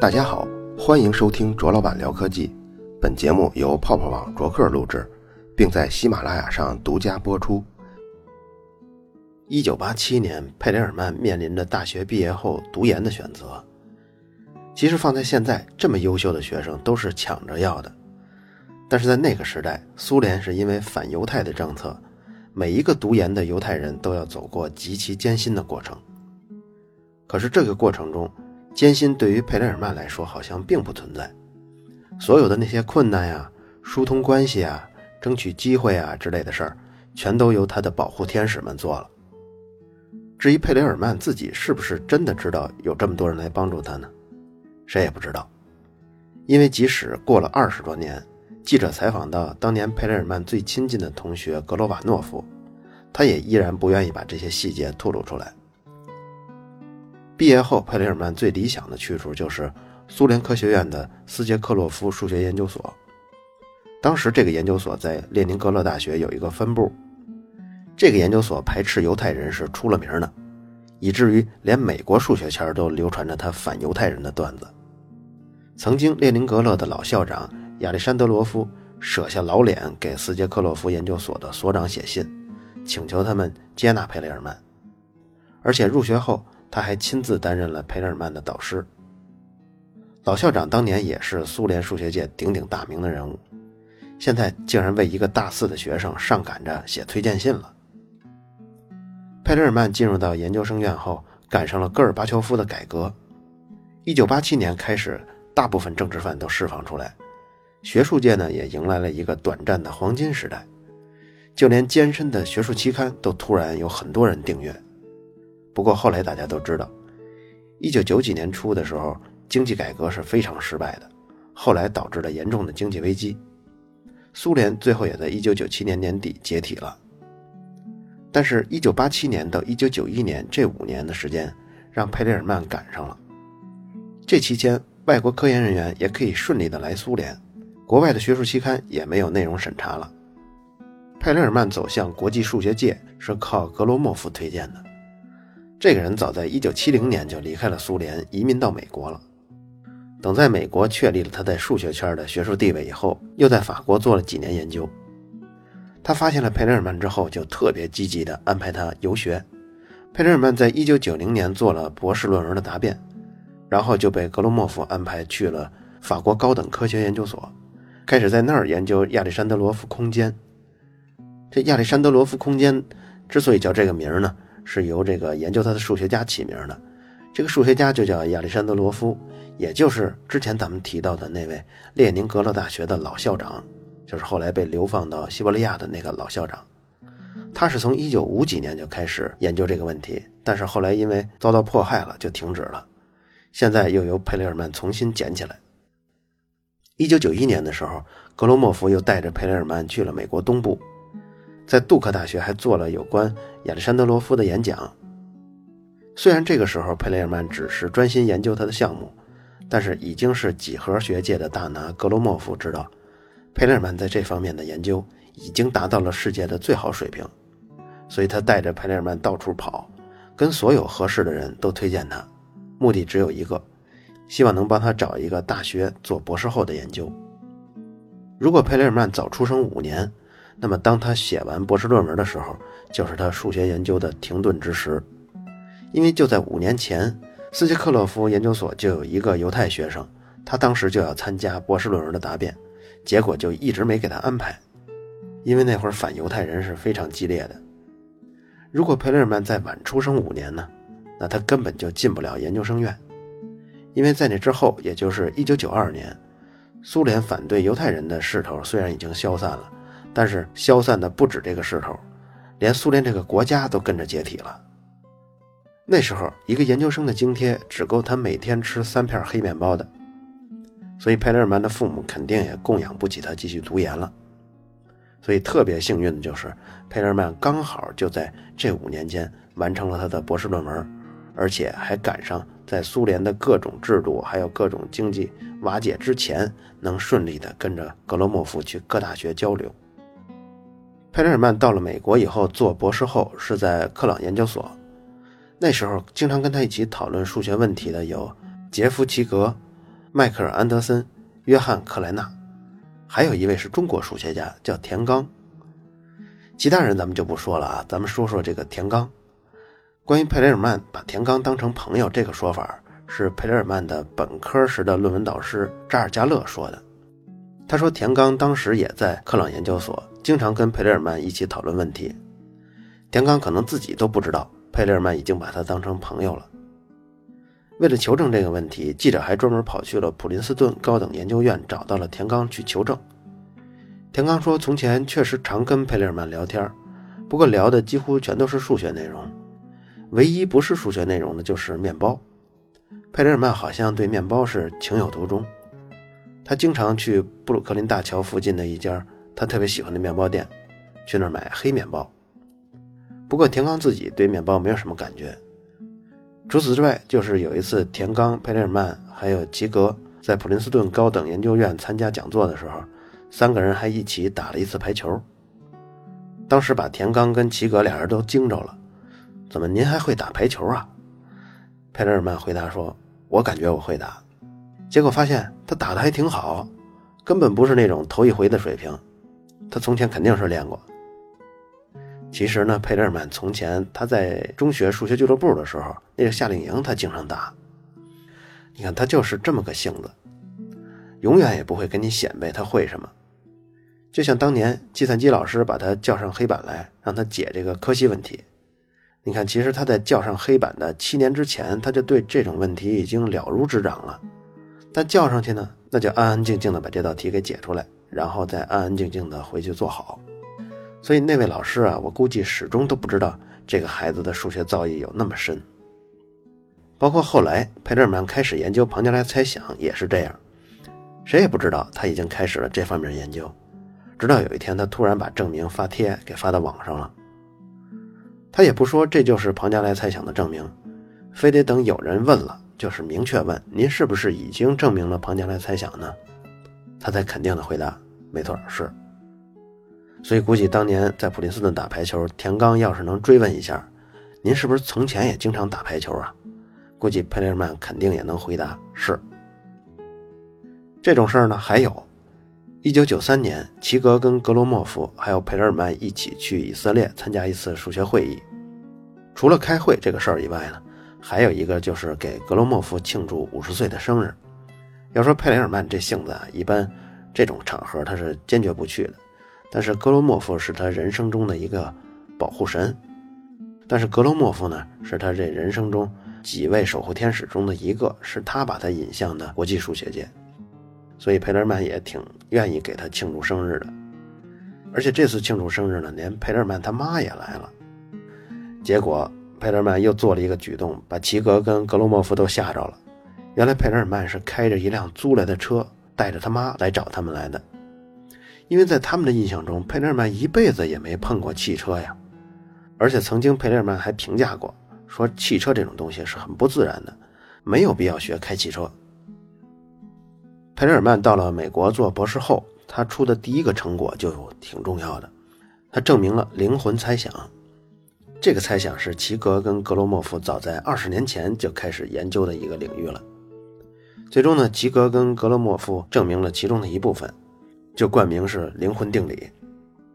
大家好，欢迎收听卓老板聊科技。本节目由泡泡网卓克录制，并在喜马拉雅上独家播出。一九八七年，佩雷尔曼面临着大学毕业后读研的选择。其实放在现在，这么优秀的学生都是抢着要的。但是在那个时代，苏联是因为反犹太的政策，每一个读研的犹太人都要走过极其艰辛的过程。可是这个过程中，艰辛对于佩雷尔曼来说好像并不存在。所有的那些困难呀、疏通关系啊、争取机会啊之类的事儿，全都由他的保护天使们做了。至于佩雷尔曼自己是不是真的知道有这么多人来帮助他呢？谁也不知道，因为即使过了二十多年。记者采访到当年佩雷尔曼最亲近的同学格罗瓦诺夫，他也依然不愿意把这些细节吐露出来。毕业后，佩雷尔曼最理想的去处就是苏联科学院的斯捷克洛夫数学研究所。当时，这个研究所在列宁格勒大学有一个分部。这个研究所排斥犹太人是出了名的，以至于连美国数学圈都流传着他反犹太人的段子。曾经，列宁格勒的老校长。亚历山德罗夫舍下老脸给斯捷克洛夫研究所的所长写信，请求他们接纳佩雷尔曼。而且入学后，他还亲自担任了佩雷尔曼的导师。老校长当年也是苏联数学界鼎鼎大名的人物，现在竟然为一个大四的学生上赶着写推荐信了。佩雷尔曼进入到研究生院后，赶上了戈尔巴乔夫的改革。1987年开始，大部分政治犯都释放出来。学术界呢，也迎来了一个短暂的黄金时代，就连艰深的学术期刊都突然有很多人订阅。不过后来大家都知道，一九九几年初的时候，经济改革是非常失败的，后来导致了严重的经济危机。苏联最后也在一九九七年年底解体了。但是，一九八七年到一九九一年这五年的时间，让佩雷尔曼赶上了。这期间，外国科研人员也可以顺利的来苏联。国外的学术期刊也没有内容审查了。佩雷尔曼走向国际数学界是靠格罗莫夫推荐的。这个人早在1970年就离开了苏联，移民到美国了。等在美国确立了他在数学圈的学术地位以后，又在法国做了几年研究。他发现了佩雷尔曼之后，就特别积极地安排他游学。佩雷尔曼在1990年做了博士论文的答辩，然后就被格罗莫夫安排去了法国高等科学研究所。开始在那儿研究亚历山德罗夫空间。这亚历山德罗夫空间之所以叫这个名儿呢，是由这个研究它的数学家起名的。这个数学家就叫亚历山德罗夫，也就是之前咱们提到的那位列宁格勒大学的老校长，就是后来被流放到西伯利亚的那个老校长。他是从一九五几年就开始研究这个问题，但是后来因为遭到迫害了，就停止了。现在又由佩雷尔曼重新捡起来。一九九一年的时候，格罗莫夫又带着佩雷尔曼去了美国东部，在杜克大学还做了有关亚历山德罗夫的演讲。虽然这个时候佩雷尔曼只是专心研究他的项目，但是已经是几何学界的大拿格罗莫夫知道，佩雷尔曼在这方面的研究已经达到了世界的最好水平，所以他带着佩雷尔曼到处跑，跟所有合适的人都推荐他，目的只有一个。希望能帮他找一个大学做博士后的研究。如果佩雷尔曼早出生五年，那么当他写完博士论文的时候，就是他数学研究的停顿之时。因为就在五年前，斯捷克洛夫研究所就有一个犹太学生，他当时就要参加博士论文的答辩，结果就一直没给他安排，因为那会儿反犹太人是非常激烈的。如果佩雷尔曼再晚出生五年呢，那他根本就进不了研究生院。因为在那之后，也就是一九九二年，苏联反对犹太人的势头虽然已经消散了，但是消散的不止这个势头，连苏联这个国家都跟着解体了。那时候，一个研究生的津贴只够他每天吃三片黑面包的，所以佩雷尔曼的父母肯定也供养不起他继续读研了。所以特别幸运的就是佩雷尔曼刚好就在这五年间完成了他的博士论文，而且还赶上。在苏联的各种制度还有各种经济瓦解之前，能顺利的跟着格罗莫夫去各大学交流。佩雷尔曼到了美国以后做博士后是在克朗研究所，那时候经常跟他一起讨论数学问题的有杰夫齐格、迈克尔·安德森、约翰·克莱纳，还有一位是中国数学家，叫田刚。其他人咱们就不说了啊，咱们说说这个田刚。关于佩雷尔曼把田刚当成朋友这个说法，是佩雷尔曼的本科时的论文导师扎尔加勒说的。他说田刚当时也在克朗研究所，经常跟佩雷尔曼一起讨论问题。田刚可能自己都不知道，佩雷尔曼已经把他当成朋友了。为了求证这个问题，记者还专门跑去了普林斯顿高等研究院，找到了田刚去求证。田刚说，从前确实常跟佩雷尔曼聊天，不过聊的几乎全都是数学内容，唯一不是数学内容的就是面包。佩雷尔曼好像对面包是情有独钟，他经常去布鲁克林大桥附近的一家他特别喜欢的面包店，去那儿买黑面包。不过田刚自己对面包没有什么感觉。除此之外，就是有一次，田刚、佩雷尔曼还有齐格在普林斯顿高等研究院参加讲座的时候，三个人还一起打了一次排球。当时把田刚跟齐格俩人都惊着了，怎么您还会打排球啊？佩雷尔曼回答说：“我感觉我会打。”结果发现他打的还挺好，根本不是那种头一回的水平，他从前肯定是练过。其实呢，佩雷尔曼从前他在中学数学俱乐部的时候，那个夏令营他经常打。你看他就是这么个性子，永远也不会跟你显摆他会什么。就像当年计算机老师把他叫上黑板来，让他解这个柯西问题。你看，其实他在叫上黑板的七年之前，他就对这种问题已经了如指掌了。但叫上去呢，那就安安静静的把这道题给解出来，然后再安安静静的回去做好。所以那位老师啊，我估计始终都不知道这个孩子的数学造诣有那么深。包括后来佩德曼开始研究庞加莱猜想也是这样，谁也不知道他已经开始了这方面研究。直到有一天，他突然把证明发帖给发到网上了。他也不说这就是庞加莱猜想的证明，非得等有人问了，就是明确问您是不是已经证明了庞加莱猜想呢，他才肯定的回答：没错，是。所以估计当年在普林斯顿打排球，田刚要是能追问一下，您是不是从前也经常打排球啊？估计佩雷尔曼肯定也能回答是。这种事儿呢，还有，一九九三年，齐格跟格罗莫夫还有佩雷尔曼一起去以色列参加一次数学会议。除了开会这个事儿以外呢，还有一个就是给格罗莫夫庆祝五十岁的生日。要说佩雷尔曼这性子啊，一般这种场合他是坚决不去的。但是格罗莫夫是他人生中的一个保护神，但是格罗莫夫呢，是他这人生中几位守护天使中的一个，是他把他引向的国际数学界，所以佩雷尔曼也挺愿意给他庆祝生日的。而且这次庆祝生日呢，连佩雷尔曼他妈也来了。结果佩雷尔曼又做了一个举动，把齐格跟格罗莫夫都吓着了。原来佩雷尔曼是开着一辆租来的车，带着他妈来找他们来的。因为在他们的印象中，佩雷尔曼一辈子也没碰过汽车呀，而且曾经佩雷尔曼还评价过，说汽车这种东西是很不自然的，没有必要学开汽车。佩雷尔曼到了美国做博士后，他出的第一个成果就挺重要的，他证明了灵魂猜想。这个猜想是齐格跟格罗莫夫早在二十年前就开始研究的一个领域了。最终呢，齐格跟格罗莫夫证明了其中的一部分。就冠名是灵魂定理，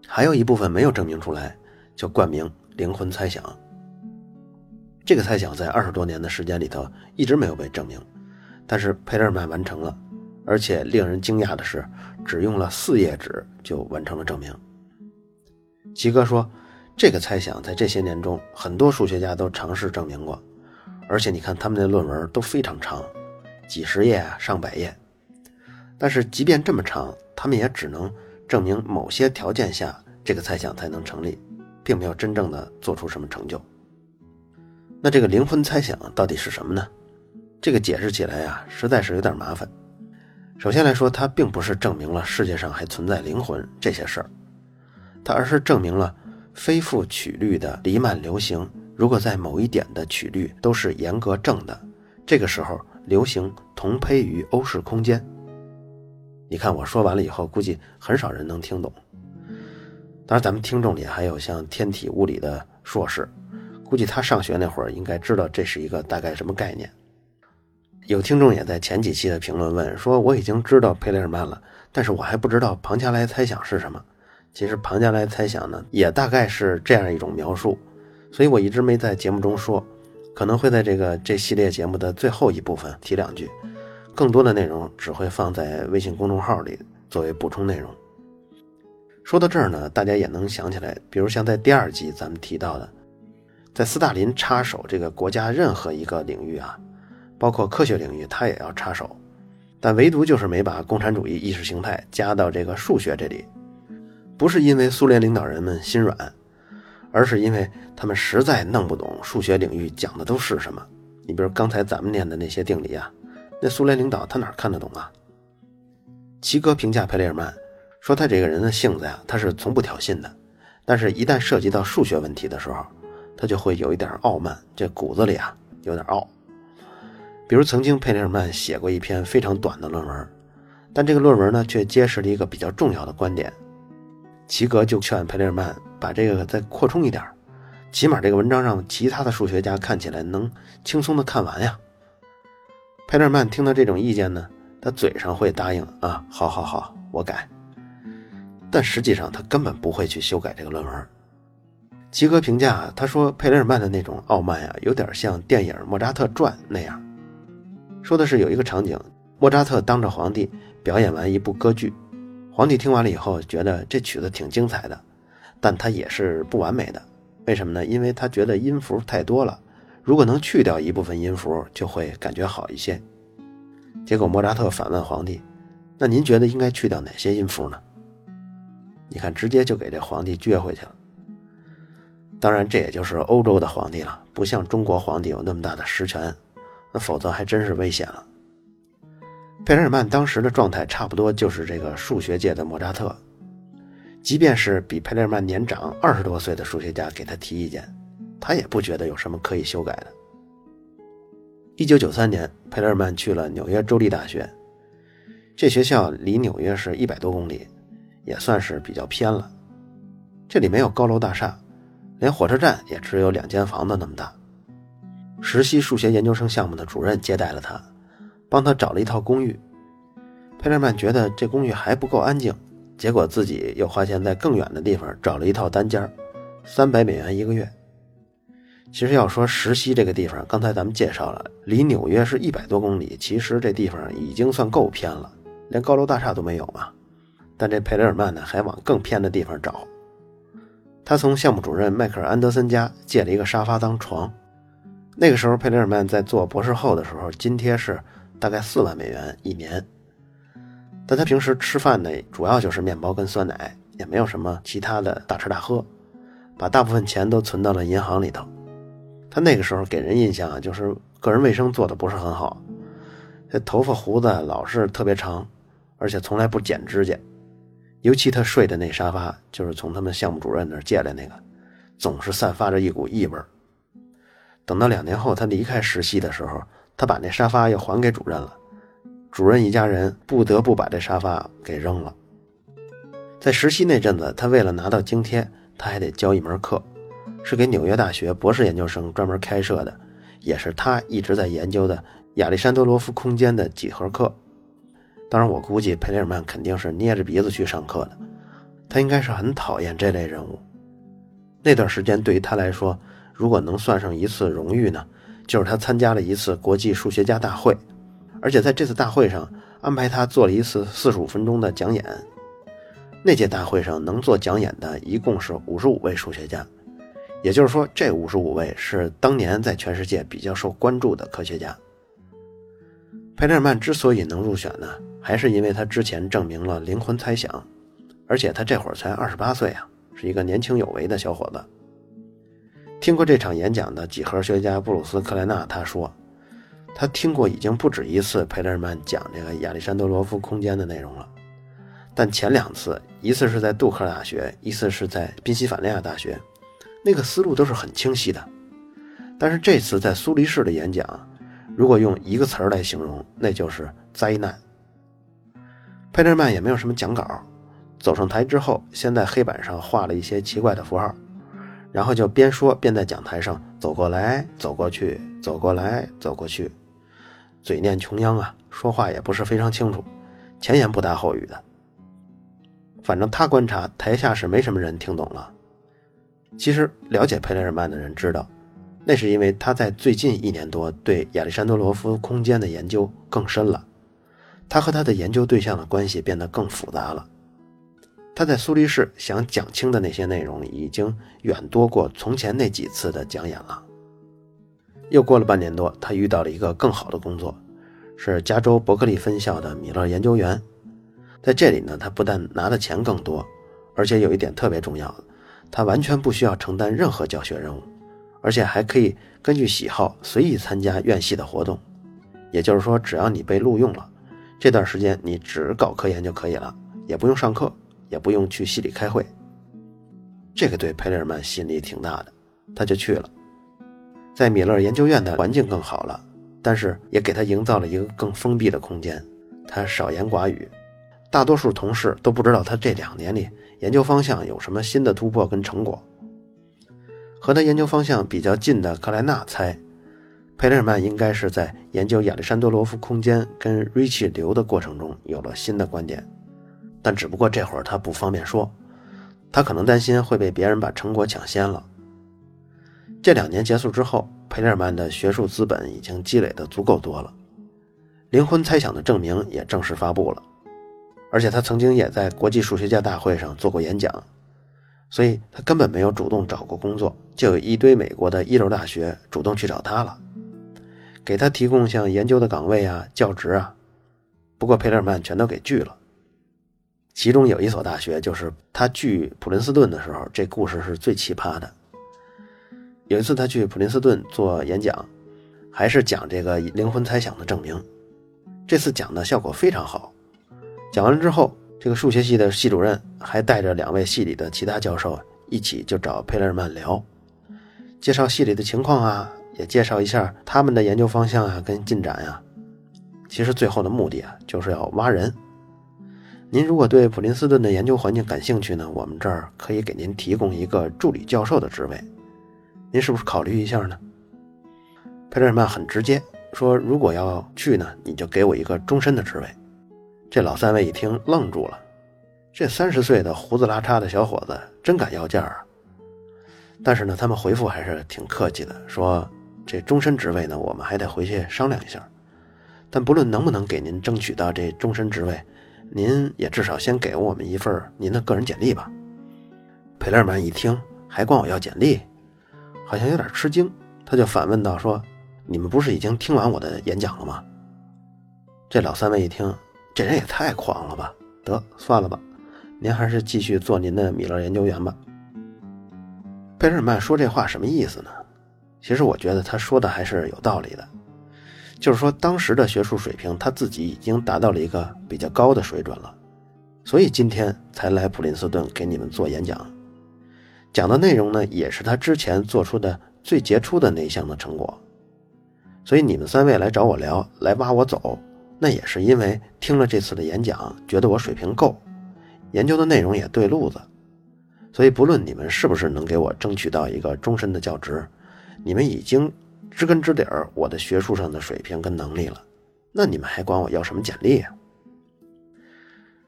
还有一部分没有证明出来，就冠名灵魂猜想。这个猜想在二十多年的时间里头一直没有被证明，但是佩勒尔曼完成了，而且令人惊讶的是，只用了四页纸就完成了证明。齐哥说，这个猜想在这些年中，很多数学家都尝试证明过，而且你看他们的论文都非常长，几十页啊，上百页。但是即便这么长，他们也只能证明某些条件下这个猜想才能成立，并没有真正的做出什么成就。那这个灵魂猜想到底是什么呢？这个解释起来呀，实在是有点麻烦。首先来说，它并不是证明了世界上还存在灵魂这些事儿，它而是证明了非负曲率的黎曼流行，如果在某一点的曲率都是严格正的，这个时候流行同胚于欧式空间。你看我说完了以后，估计很少人能听懂。当然，咱们听众里还有像天体物理的硕士，估计他上学那会儿应该知道这是一个大概什么概念。有听众也在前几期的评论问说：“我已经知道佩雷尔曼了，但是我还不知道庞加莱猜想是什么。”其实庞加莱猜想呢，也大概是这样一种描述，所以我一直没在节目中说，可能会在这个这系列节目的最后一部分提两句，更多的内容只会放在微信公众号里作为补充内容。说到这儿呢，大家也能想起来，比如像在第二集咱们提到的，在斯大林插手这个国家任何一个领域啊。包括科学领域，他也要插手，但唯独就是没把共产主义意识形态加到这个数学这里，不是因为苏联领导人们心软，而是因为他们实在弄不懂数学领域讲的都是什么。你比如刚才咱们念的那些定理啊，那苏联领导他哪看得懂啊？齐格评价佩雷尔曼说，他这个人的性子呀，他是从不挑衅的，但是一旦涉及到数学问题的时候，他就会有一点傲慢，这骨子里啊有点傲。比如，曾经佩雷尔曼写过一篇非常短的论文，但这个论文呢，却揭示了一个比较重要的观点。齐格就劝佩雷尔曼把这个再扩充一点，起码这个文章让其他的数学家看起来能轻松的看完呀。佩雷尔曼听到这种意见呢，他嘴上会答应啊，好好好，我改，但实际上他根本不会去修改这个论文。齐格评价他说，佩雷尔曼的那种傲慢呀，有点像电影《莫扎特传》那样。说的是有一个场景，莫扎特当着皇帝表演完一部歌剧，皇帝听完了以后觉得这曲子挺精彩的，但他也是不完美的。为什么呢？因为他觉得音符太多了，如果能去掉一部分音符，就会感觉好一些。结果莫扎特反问皇帝：“那您觉得应该去掉哪些音符呢？”你看，直接就给这皇帝撅回去了。当然，这也就是欧洲的皇帝了，不像中国皇帝有那么大的实权。那否则还真是危险了。佩雷尔曼当时的状态差不多就是这个数学界的莫扎特，即便是比佩雷尔曼年长二十多岁的数学家给他提意见，他也不觉得有什么可以修改的。一九九三年，佩雷尔曼去了纽约州立大学，这学校离纽约是一百多公里，也算是比较偏了。这里没有高楼大厦，连火车站也只有两间房子那么大。实习数学研究生项目的主任接待了他，帮他找了一套公寓。佩雷尔曼觉得这公寓还不够安静，结果自己又花钱在更远的地方找了一套单间，三百美元一个月。其实要说石溪这个地方，刚才咱们介绍了，离纽约是一百多公里，其实这地方已经算够偏了，连高楼大厦都没有嘛。但这佩雷尔曼呢，还往更偏的地方找。他从项目主任迈克尔·安德森家借了一个沙发当床。那个时候，佩雷尔曼在做博士后的时候，津贴是大概四万美元一年。但他平时吃饭呢，主要就是面包跟酸奶，也没有什么其他的大吃大喝，把大部分钱都存到了银行里头。他那个时候给人印象啊，就是个人卫生做的不是很好，这头发胡子老是特别长，而且从来不剪指甲。尤其他睡的那沙发，就是从他们项目主任那借来那个，总是散发着一股异味。等到两年后他离开实习的时候，他把那沙发又还给主任了。主任一家人不得不把这沙发给扔了。在实习那阵子，他为了拿到津贴，他还得教一门课，是给纽约大学博士研究生专门开设的，也是他一直在研究的亚历山德罗夫空间的几何课。当然，我估计佩雷尔曼肯定是捏着鼻子去上课的，他应该是很讨厌这类人物。那段时间对于他来说。如果能算上一次荣誉呢，就是他参加了一次国际数学家大会，而且在这次大会上安排他做了一次四十五分钟的讲演。那届大会上能做讲演的一共是五十五位数学家，也就是说，这五十五位是当年在全世界比较受关注的科学家。佩雷尔曼之所以能入选呢，还是因为他之前证明了灵魂猜想，而且他这会儿才二十八岁啊，是一个年轻有为的小伙子。听过这场演讲的几何学家布鲁斯·克莱纳他说，他听过已经不止一次佩雷尔曼讲这个亚历山德罗夫空间的内容了，但前两次，一次是在杜克大学，一次是在宾夕法尼亚大学，那个思路都是很清晰的。但是这次在苏黎世的演讲，如果用一个词儿来形容，那就是灾难。佩雷曼也没有什么讲稿，走上台之后，先在黑板上画了一些奇怪的符号。然后就边说边在讲台上走过来走过去走过来走过去，嘴念穷央啊，说话也不是非常清楚，前言不搭后语的。反正他观察台下是没什么人听懂了。其实了解佩雷尔曼的人知道，那是因为他在最近一年多对亚历山多罗夫空间的研究更深了，他和他的研究对象的关系变得更复杂了。他在苏黎世想讲清的那些内容，已经远多过从前那几次的讲演了。又过了半年多，他遇到了一个更好的工作，是加州伯克利分校的米勒研究员。在这里呢，他不但拿的钱更多，而且有一点特别重要，他完全不需要承担任何教学任务，而且还可以根据喜好随意参加院系的活动。也就是说，只要你被录用了，这段时间你只搞科研就可以了，也不用上课。也不用去系里开会，这个对佩雷尔曼吸引力挺大的，他就去了。在米勒研究院的环境更好了，但是也给他营造了一个更封闭的空间。他少言寡语，大多数同事都不知道他这两年里研究方向有什么新的突破跟成果。和他研究方向比较近的克莱纳猜，佩雷尔曼应该是在研究亚历山多罗夫空间跟瑞奇流的过程中有了新的观点。但只不过这会儿他不方便说，他可能担心会被别人把成果抢先了。这两年结束之后，佩雷尔曼的学术资本已经积累的足够多了，灵魂猜想的证明也正式发布了，而且他曾经也在国际数学家大会上做过演讲，所以他根本没有主动找过工作，就有一堆美国的一流大学主动去找他了，给他提供像研究的岗位啊、教职啊，不过佩雷尔曼全都给拒了。其中有一所大学，就是他去普林斯顿的时候，这故事是最奇葩的。有一次他去普林斯顿做演讲，还是讲这个灵魂猜想的证明。这次讲的效果非常好。讲完之后，这个数学系的系主任还带着两位系里的其他教授一起就找佩勒尔曼聊，介绍系里的情况啊，也介绍一下他们的研究方向啊跟进展呀。其实最后的目的啊，就是要挖人。您如果对普林斯顿的研究环境感兴趣呢，我们这儿可以给您提供一个助理教授的职位，您是不是考虑一下呢？佩德尔曼很直接说：“如果要去呢，你就给我一个终身的职位。”这老三位一听愣住了，这三十岁的胡子拉碴的小伙子真敢要价啊！但是呢，他们回复还是挺客气的，说：“这终身职位呢，我们还得回去商量一下。但不论能不能给您争取到这终身职位。”您也至少先给我们一份您的个人简历吧。佩勒曼一听还管我要简历，好像有点吃惊，他就反问道：“说你们不是已经听完我的演讲了吗？”这老三位一听，这人也太狂了吧！得算了吧，您还是继续做您的米勒研究员吧。佩勒尔曼说这话什么意思呢？其实我觉得他说的还是有道理的。就是说，当时的学术水平，他自己已经达到了一个比较高的水准了，所以今天才来普林斯顿给你们做演讲。讲的内容呢，也是他之前做出的最杰出的那一项的成果。所以你们三位来找我聊，来挖我走，那也是因为听了这次的演讲，觉得我水平够，研究的内容也对路子。所以不论你们是不是能给我争取到一个终身的教职，你们已经。知根知底儿我的学术上的水平跟能力了，那你们还管我要什么简历啊？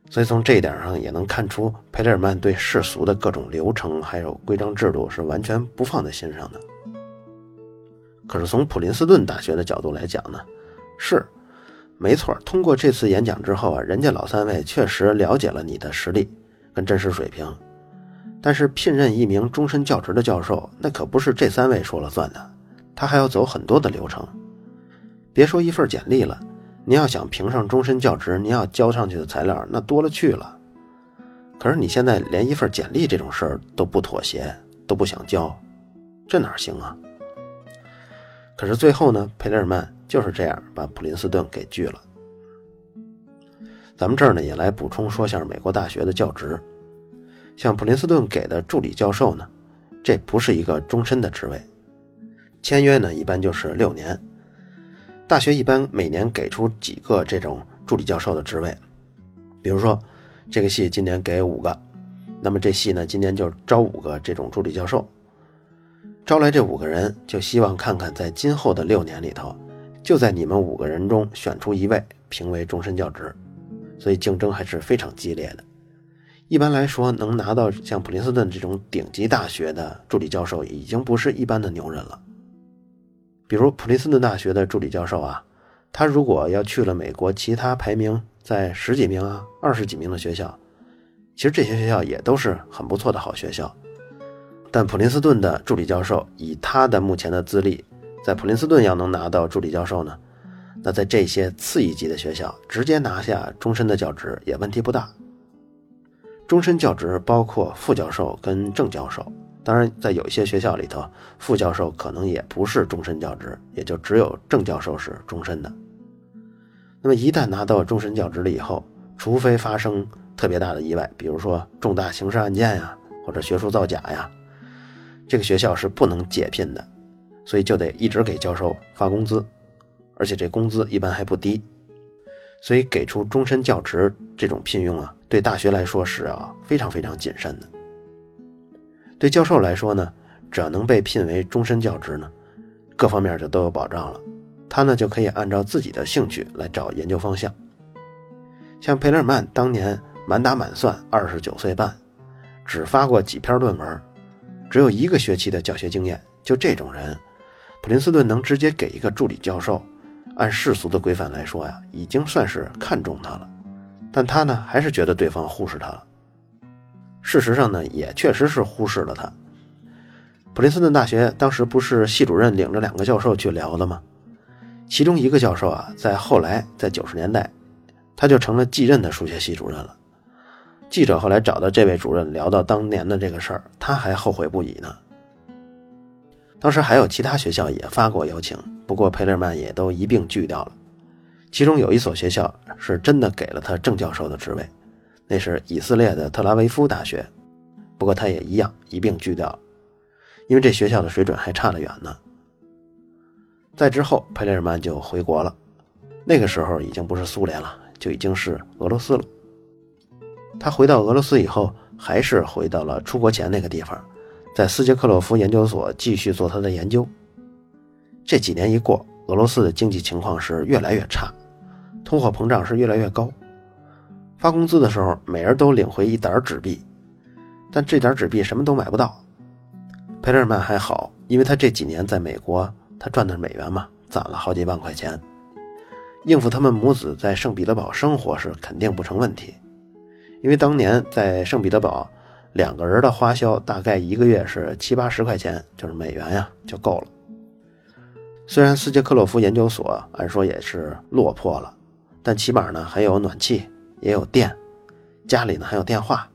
所以从这一点上也能看出，佩雷尔曼对世俗的各种流程还有规章制度是完全不放在心上的。可是从普林斯顿大学的角度来讲呢，是没错。通过这次演讲之后啊，人家老三位确实了解了你的实力跟真实水平，但是聘任一名终身教职的教授，那可不是这三位说了算的。他还要走很多的流程，别说一份简历了，您要想评上终身教职，您要交上去的材料那多了去了。可是你现在连一份简历这种事儿都不妥协，都不想交，这哪行啊？可是最后呢，佩雷尔曼就是这样把普林斯顿给拒了。咱们这儿呢也来补充说下美国大学的教职，像普林斯顿给的助理教授呢，这不是一个终身的职位。签约呢，一般就是六年。大学一般每年给出几个这种助理教授的职位，比如说，这个系今年给五个，那么这系呢今年就招五个这种助理教授。招来这五个人，就希望看看在今后的六年里头，就在你们五个人中选出一位评为终身教职，所以竞争还是非常激烈的。一般来说，能拿到像普林斯顿这种顶级大学的助理教授，已经不是一般的牛人了。比如普林斯顿大学的助理教授啊，他如果要去了美国其他排名在十几名啊、二十几名的学校，其实这些学校也都是很不错的好学校。但普林斯顿的助理教授，以他的目前的资历，在普林斯顿要能拿到助理教授呢，那在这些次一级的学校直接拿下终身的教职也问题不大。终身教职包括副教授跟正教授，当然，在有一些学校里头，副教授可能也不是终身教职，也就只有正教授是终身的。那么一旦拿到终身教职了以后，除非发生特别大的意外，比如说重大刑事案件呀，或者学术造假呀，这个学校是不能解聘的，所以就得一直给教授发工资，而且这工资一般还不低。所以给出终身教职这种聘用啊，对大学来说是啊非常非常谨慎的。对教授来说呢，只要能被聘为终身教职呢，各方面就都有保障了。他呢就可以按照自己的兴趣来找研究方向。像佩勒尔曼当年满打满算二十九岁半，只发过几篇论文，只有一个学期的教学经验，就这种人，普林斯顿能直接给一个助理教授。按世俗的规范来说呀，已经算是看中他了，但他呢还是觉得对方忽视他了。事实上呢，也确实是忽视了他。普林斯顿大学当时不是系主任领着两个教授去聊的吗？其中一个教授啊，在后来在九十年代，他就成了继任的数学系主任了。记者后来找到这位主任聊到当年的这个事儿，他还后悔不已呢。当时还有其他学校也发过邀请。不过，佩勒曼也都一并拒掉了。其中有一所学校是真的给了他正教授的职位，那是以色列的特拉维夫大学。不过他也一样一并拒掉，因为这学校的水准还差得远呢。再之后，佩雷尔曼就回国了。那个时候已经不是苏联了，就已经是俄罗斯了。他回到俄罗斯以后，还是回到了出国前那个地方，在斯捷克洛夫研究所继续做他的研究。这几年一过，俄罗斯的经济情况是越来越差，通货膨胀是越来越高。发工资的时候，每人都领回一沓纸币，但这点纸币什么都买不到。佩勒尔曼还好，因为他这几年在美国，他赚的是美元嘛，攒了好几万块钱，应付他们母子在圣彼得堡生活是肯定不成问题。因为当年在圣彼得堡，两个人的花销大概一个月是七八十块钱，就是美元呀，就够了。虽然斯捷克洛夫研究所按说也是落魄了，但起码呢还有暖气，也有电，家里呢还有电话。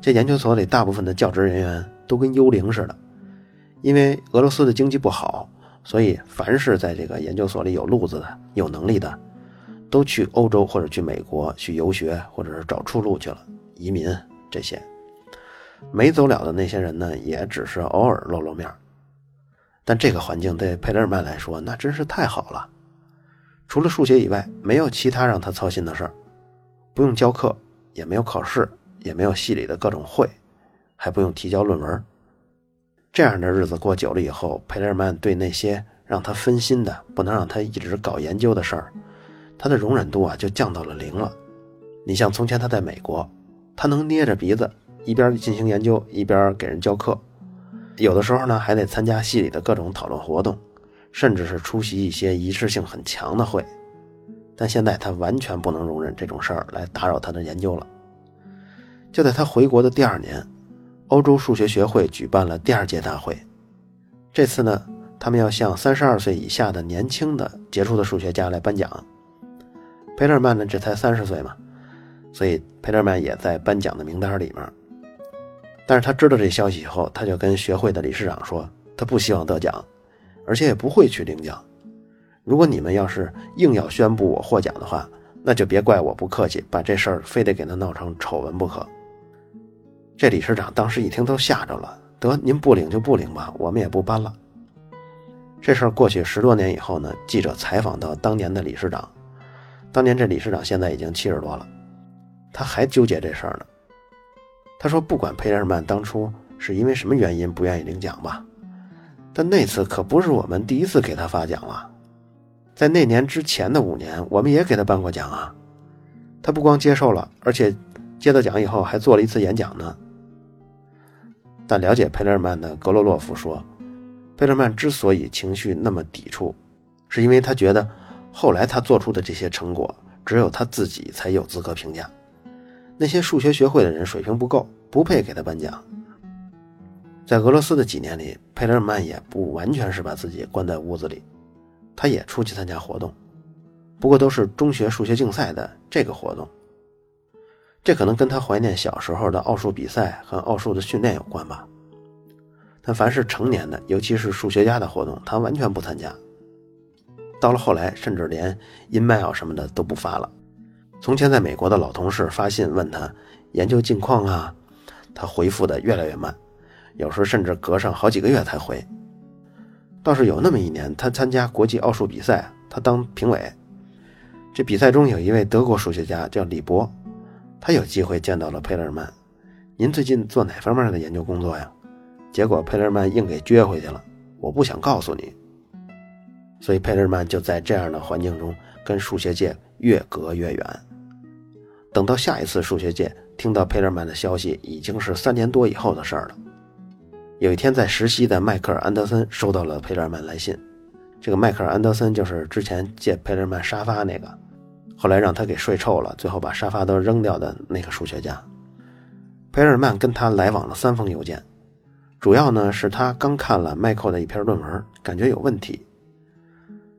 这研究所里大部分的教职人员都跟幽灵似的，因为俄罗斯的经济不好，所以凡是在这个研究所里有路子的、有能力的，都去欧洲或者去美国去游学，或者是找出路去了，移民这些。没走了的那些人呢，也只是偶尔露露面。但这个环境对佩勒尔曼来说，那真是太好了。除了数学以外，没有其他让他操心的事儿，不用教课，也没有考试，也没有系里的各种会，还不用提交论文。这样的日子过久了以后，佩勒尔曼对那些让他分心的、不能让他一直搞研究的事儿，他的容忍度啊就降到了零了。你像从前他在美国，他能捏着鼻子一边进行研究，一边给人教课。有的时候呢，还得参加系里的各种讨论活动，甚至是出席一些仪式性很强的会。但现在他完全不能容忍这种事儿来打扰他的研究了。就在他回国的第二年，欧洲数学学会举办了第二届大会。这次呢，他们要向三十二岁以下的年轻的杰出的数学家来颁奖。佩特曼呢，这才三十岁嘛，所以佩特曼也在颁奖的名单里面。但是他知道这消息以后，他就跟学会的理事长说，他不希望得奖，而且也不会去领奖。如果你们要是硬要宣布我获奖的话，那就别怪我不客气，把这事儿非得给他闹成丑闻不可。这理事长当时一听都吓着了，得您不领就不领吧，我们也不搬了。这事儿过去十多年以后呢，记者采访到当年的理事长，当年这理事长现在已经七十多了，他还纠结这事儿呢。他说：“不管佩尔曼当初是因为什么原因不愿意领奖吧，但那次可不是我们第一次给他发奖了。在那年之前的五年，我们也给他颁过奖啊。他不光接受了，而且接到奖以后还做了一次演讲呢。但了解佩勒尔曼的格罗洛夫说，佩勒尔曼之所以情绪那么抵触，是因为他觉得后来他做出的这些成果，只有他自己才有资格评价，那些数学学会的人水平不够，不配给他颁奖。在俄罗斯的几年里，佩勒尔曼也不完全是把自己关在屋子里，他也出去参加活动，不过都是中学数学竞赛的这个活动。这可能跟他怀念小时候的奥数比赛和奥数的训练有关吧。但凡是成年的，尤其是数学家的活动，他完全不参加。到了后来，甚至连 email 什么的都不发了。从前在美国的老同事发信问他研究近况啊，他回复的越来越慢，有时候甚至隔上好几个月才回。倒是有那么一年，他参加国际奥数比赛，他当评委。这比赛中有一位德国数学家叫李博。他有机会见到了佩勒曼，您最近做哪方面的研究工作呀？结果佩勒曼硬给撅回去了，我不想告诉你。所以佩勒曼就在这样的环境中跟数学界越隔越远。等到下一次数学界听到佩勒曼的消息，已经是三年多以后的事儿了。有一天在实习的迈克尔·安德森收到了佩勒曼来信，这个迈克尔·安德森就是之前借佩勒曼沙发那个。后来让他给睡臭了，最后把沙发都扔掉的那个数学家，佩尔曼跟他来往了三封邮件，主要呢是他刚看了迈克的一篇论文，感觉有问题。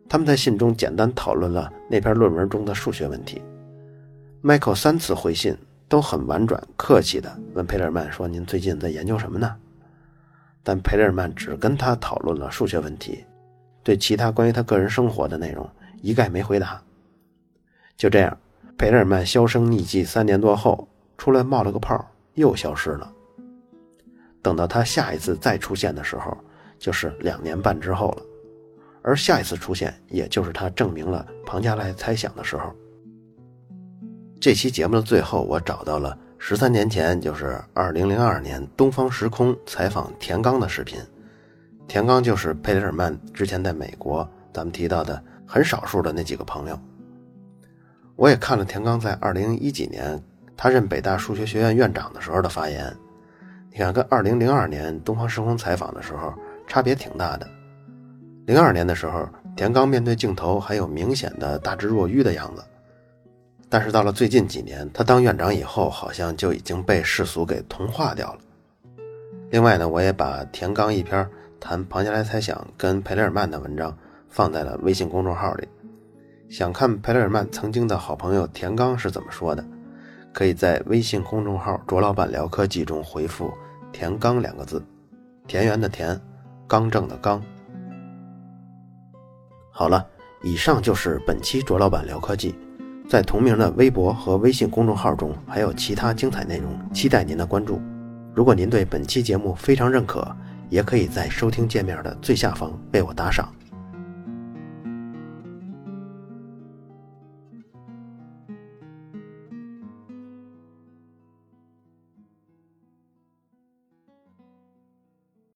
他们在信中简单讨论了那篇论文中的数学问题。迈克尔三次回信都很婉转客气的问佩尔曼说：“您最近在研究什么呢？”但佩尔曼只跟他讨论了数学问题，对其他关于他个人生活的内容一概没回答。就这样，佩雷尔曼销声匿迹三年多后，出来冒了个泡，又消失了。等到他下一次再出现的时候，就是两年半之后了。而下一次出现，也就是他证明了庞加莱猜想的时候。这期节目的最后，我找到了十三年前，就是二零零二年东方时空采访田刚的视频。田刚就是佩雷尔曼之前在美国咱们提到的很少数的那几个朋友。我也看了田刚在二零一几年他任北大数学学院院长的时候的发言，你看跟二零零二年东方时空采访的时候差别挺大的。零二年的时候，田刚面对镜头还有明显的大智若愚的样子，但是到了最近几年，他当院长以后，好像就已经被世俗给同化掉了。另外呢，我也把田刚一篇谈庞加莱猜想跟佩雷尔曼的文章放在了微信公众号里。想看佩雷尔曼曾经的好朋友田刚是怎么说的，可以在微信公众号“卓老板聊科技”中回复“田刚”两个字，田园的田，刚正的刚。好了，以上就是本期卓老板聊科技，在同名的微博和微信公众号中还有其他精彩内容，期待您的关注。如果您对本期节目非常认可，也可以在收听界面的最下方为我打赏。